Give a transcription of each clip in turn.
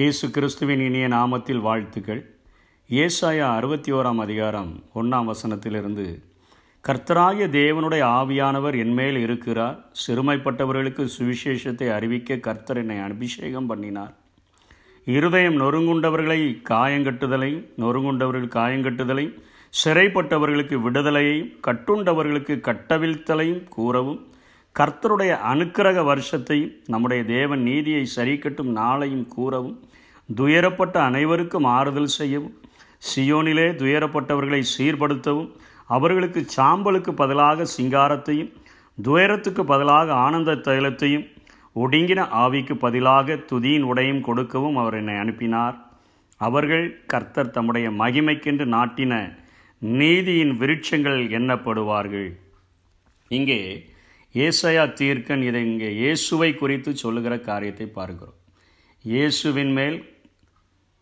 இயேசு கிறிஸ்துவின் இனிய நாமத்தில் வாழ்த்துக்கள். ஏசாயா அறுபத்தி ஓராம் அதிகாரம் ஒன்றாம் வசனத்திலிருந்து கர்த்தராகிய தேவனுடைய ஆவியானவர் என்மேல் இருக்கிறார். சிறுமைப்பட்டவர்களுக்கு சுவிசேஷத்தை அறிவிக்க கர்த்தர் என்னை அபிஷேகம் பண்ணினார். இருதயம் நொறுங்குண்டவர்களை காயங்கட்டுதலையும் நொறுங்குண்டவர்கள் காயங்கட்டுதலையும் சிறைப்பட்டவர்களுக்கு விடுதலையையும் கட்டுண்டவர்களுக்கு கட்டவிழ்த்தலையும் கூறவும் கர்த்தருடைய அனுக்கிரக வருஷத்தையும் நம்முடைய தேவன் நீதியை சரிக்கட்டும் நாளையும் கூறவும் துயரப்பட்ட அனைவருக்கும் ஆறுதல் செய்யவும் சியோனிலே துயரப்பட்டவர்களை சீர்படுத்தவும் அவர்களுக்கு சாம்பலுக்கு பதிலாக சிங்காரத்தையும் துயரத்துக்கு பதிலாக ஆனந்த தைலத்தையும் ஒடுங்கின ஆவிக்கு பதிலாக துதியின் உடையும் கொடுக்கவும் அவர் என்னை அனுப்பினார். அவர்கள் கர்த்தர் தம்முடைய மகிமைக்கென்று நாட்டின நீதியின் விருட்சங்கள் எண்ணப்படுவார்கள். இங்கே ஏசையா தீர்க்கன் இதை இங்கே இயேசுவை குறித்து சொல்லுகிற காரியத்தை பார்க்கிறோம். இயேசுவின் மேல்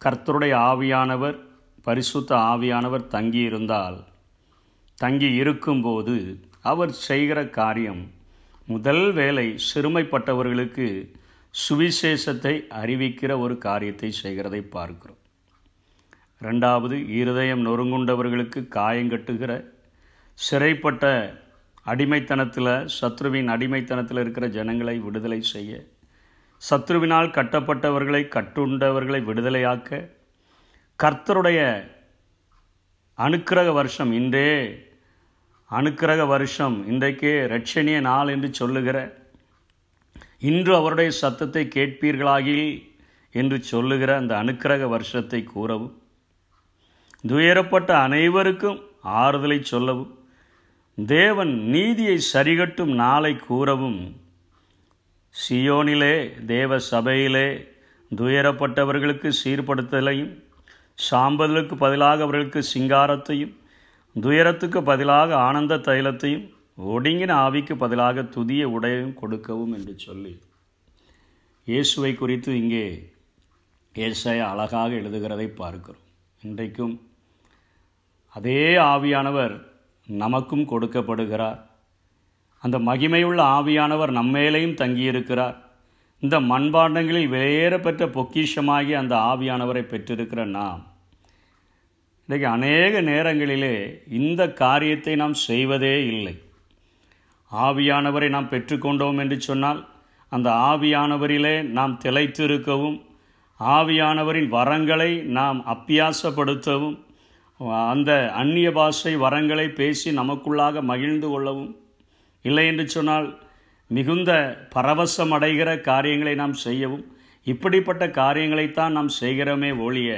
கர்த்தருடைய ஆவியானவர் பரிசுத்த ஆவியானவர் தங்கி இருந்தால் தங்கி இருக்கும்போது அவர் செய்கிற காரியம் முதல் வேலை சிறுமைப்பட்டவர்களுக்கு சுவிசேஷத்தை அறிவிக்கிற ஒரு காரியத்தை செய்கிறதை பார்க்கிறோம். ரெண்டாவது இருதயம் நொறுங்குண்டவர்களுக்கு காயங்கட்டுகிற சிறைப்பட்ட அடிமைத்தனத்தில் சத்ருவின் அடிமைத்தனத்தில் இருக்கிற ஜனங்களை விடுதலை செய்ய சத்ருவினால் கட்டப்பட்டவர்களை கட்டுண்டவர்களை விடுதலையாக்க கர்த்தருடைய அனுக்கிரக வருஷம் இன்றே அனுக்கிரக வருஷம் இன்றைக்கே ரட்சணிய நாள் என்று சொல்லுகிற இன்று அவருடைய சத்தத்தை கேட்பீர்களாகில் என்று சொல்லுகிற அந்த அனுக்கிரக வருஷத்தை கூறவும் துயரப்பட்ட அனைவருக்கும் ஆறுதலை சொல்லவும் தேவன் நீதியை சரிகட்டும் நாளை கூறவும் சியோனிலே தேவ சபையிலே துயரப்பட்டவர்களுக்கு சீர்படுத்தலையும் சாம்பலுக்கு பதிலாக அவர்களுக்கு சிங்காரத்தையும் துயரத்துக்கு பதிலாக ஆனந்த தைலத்தையும் ஒடுங்கின ஆவிக்கு பதிலாக துதிய உடையையும் கொடுக்கவும் என்று சொல்லி. இயேசுவை குறித்து இங்கே ஏசாய அழகாக எழுதுகிறதை பார்க்கிறோம். இன்றைக்கும் அதே ஆவியானவர் நமக்கும் கொடுக்கப்படுகிறார். அந்த மகிமையுள்ள ஆவியானவர் நம்மேலையும் தங்கியிருக்கிறார். இந்த மண்பாண்டங்களில் வெளியேறப்பெற்ற பொக்கிஷமாகி அந்த ஆவியானவரை பெற்றிருக்கிற நாம். இன்றைக்கு அநேக நேரங்களிலே இந்த காரியத்தை நாம் செய்வதே இல்லை. ஆவியானவரை நாம் பெற்றுக்கொண்டோம் என்று சொன்னால் அந்த ஆவியானவரிலே நாம் திளைத்திருக்கவும் ஆவியானவரின் வரங்களை நாம் அப்பியாசப்படுத்தவும் அந்த அந்நிய பாஷை வரங்களை பேசி நமக்குள்ளாக மகிழ்ந்து கொள்ளவும் இல்லை என்று சொன்னால் மிகுந்த பரவசம் அடைகிற காரியங்களை நாம் செய்யவும் இப்படிப்பட்ட காரியங்களைத்தான் நாம் செய்கிறோமே ஒழிய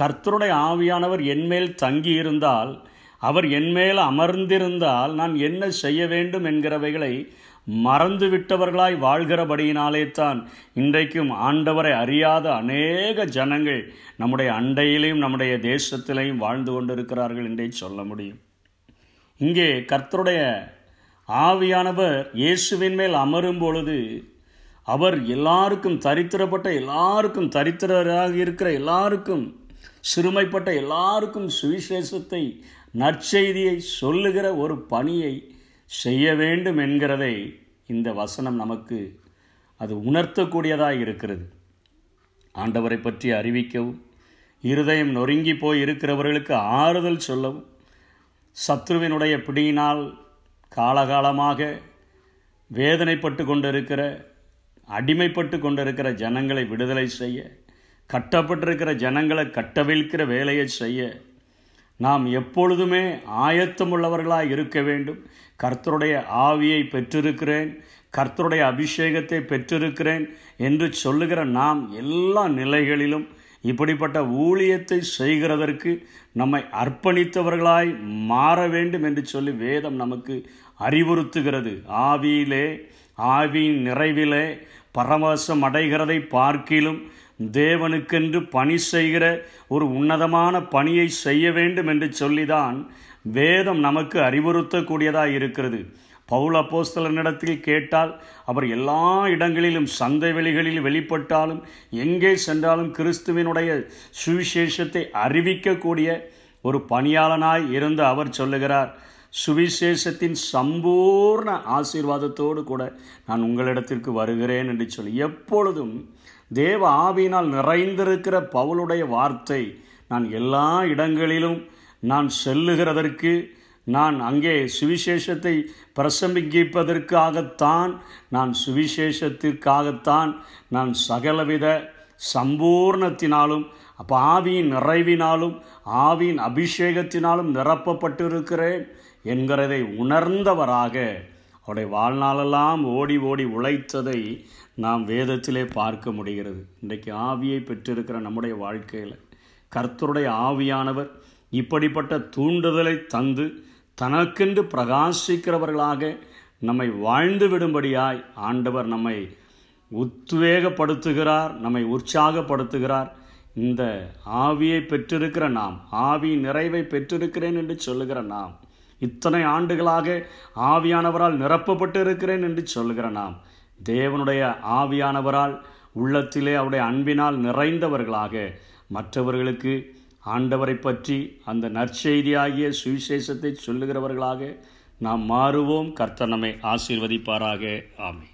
கர்த்தருடைய ஆவியானவர் என்மேல் தங்கி இருந்தால் அவர் என்மேல் அமர்ந்திருந்தால் நான் என்ன செய்ய வேண்டும் என்கிறவைகளை மறந்து விட்டவர்களாய் வாழ்கிறபடியினாலே தான் இன்றைக்கும் ஆண்டவரை அறியாத அநேக ஜனங்கள் நம்முடைய அண்டையிலையும் நம்முடைய தேசத்திலையும் வாழ்ந்து கொண்டிருக்கிறார்கள் என்றே சொல்ல முடியும். இங்கே கர்த்தருடைய ஆவியானவர் இயேசுவின் மேல் அமரும் பொழுது அவர் எல்லாருக்கும் தரித்திரப்பட்ட எல்லாருக்கும் தரித்திரராக இருக்கிற எல்லாருக்கும் சிறுமைப்பட்ட எல்லாருக்கும் சுவிசேஷத்தை நற்செய்தியை சொல்லுகிற ஒரு பணியை செய்ய வேண்டும் என்கிறதை இந்த வசனம் நமக்கு அது உணர்த்தக்கூடியதாக இருக்கிறது. ஆண்டவரை பற்றி அறிவிக்கவும் இருதயம் நொறுங்கி போய் இருக்கிறவர்களுக்கு ஆறுதல் சொல்லவும் சத்ருவினுடைய பிடியினால் காலகாலமாக வேதனைப்பட்டு கொண்டிருக்கிற அடிமைப்பட்டு கொண்டிருக்கிற ஜனங்களை விடுதலை செய்ய கட்டப்பட்டிருக்கிற ஜனங்களை கட்டவிழ்க்கிற வேலையை செய்ய நாம் எப்பொழுதுமே ஆயத்தமுள்ளவர்களாக இருக்க வேண்டும். கர்த்தருடைய ஆவியை பெற்றிருக்கிறேன் கர்த்தருடைய அபிஷேகத்தை பெற்றிருக்கிறேன் என்று சொல்லுகிற நாம் எல்லா நிலைகளிலும் இப்படிப்பட்ட ஊழியத்தை செய்கிறதற்கு நம்மை அர்ப்பணித்தவர்களாய் மாற வேண்டும் என்று சொல்லி வேதம் நமக்கு அறிவுறுத்துகிறது. ஆவியிலே ஆவியின் நிறைவிலே பரவசம் அடைகிறதை பார்க்கிலும் தேவனுக்கென்று பணி செய்கிற ஒரு உன்னதமான பணியை செய்ய வேண்டும் என்று சொல்லிதான் வேதம் நமக்கு அறிவுறுத்தக்கூடியதாக இருக்கிறது. பவுல் போஸ்தலனிடத்தில் கேட்டால் அவர் எல்லா இடங்களிலும் சந்தை வெளிகளில் வெளிப்பட்டாலும் எங்கே சென்றாலும் கிறிஸ்துவினுடைய சுவிசேஷத்தை அறிவிக்கக்கூடிய ஒரு பணியாளனாய் இருந்து அவர் சொல்லுகிறார் சுவிசேஷத்தின் சம்பூர்ண ஆசீர்வாதத்தோடு கூட நான் உங்களிடத்திற்கு வருகிறேன் என்று சொல்லி எப்பொழுதும் தேவ ஆவியினால் நிறைந்திருக்கிற பவுலுடைய வார்த்தை நான் எல்லா இடங்களிலும் நான் செல்லுகிறதற்கு நான் அங்கே சுவிசேஷத்தை பிரசம்பிப்பதற்காகத்தான் நான் சுவிசேஷத்திற்காகத்தான் நான் சகலவித சம்பூர்ணத்தினாலும் அப்போ ஆவியின் நிறைவினாலும் ஆவியின் அபிஷேகத்தினாலும் நிரப்பப்பட்டிருக்கிறேன் என்கிறதை உணர்ந்தவராக அவருடைய வாழ்நாளெல்லாம் ஓடி ஓடி உழைத்ததை நாம் வேதத்திலே பார்க்க முடிகிறது. இன்றைக்கு ஆவியை பெற்றிருக்கிற நம்முடைய வாழ்க்கையில் கர்த்தருடைய ஆவியானவர் இப்படிப்பட்ட தூண்டுதலை தந்து தனக்கென்று பிரகாசிக்கிறவர்களாக நம்மை வாழ்ந்து விடும்படியாய் ஆண்டவர் நம்மை உத்வேகப்படுத்துகிறார் நம்மை உற்சாகப்படுத்துகிறார். இந்த ஆவியை பெற்றிருக்கிற நாம் ஆவி நிறைவை பெற்றிருக்கிறேன் என்று சொல்லுகிற நாம் இத்தனை ஆண்டுகளாக ஆவியானவரால் நிரப்பப்பட்டு இருக்கிறேன் என்று சொல்லுகிற நாம் தேவனுடைய ஆவியானவரால் உள்ளத்திலே அவருடைய அன்பினால் நிறைந்தவர்களாக மற்றவர்களுக்கு ஆண்டவரை பற்றி அந்த நற்செய்தியாகிய சுவிசேஷத்தை சொல்லுகிறவர்களாக நாம் மாறுவோம். கர்த்தனமை ஆசீர்வதிப்பாராக. ஆமை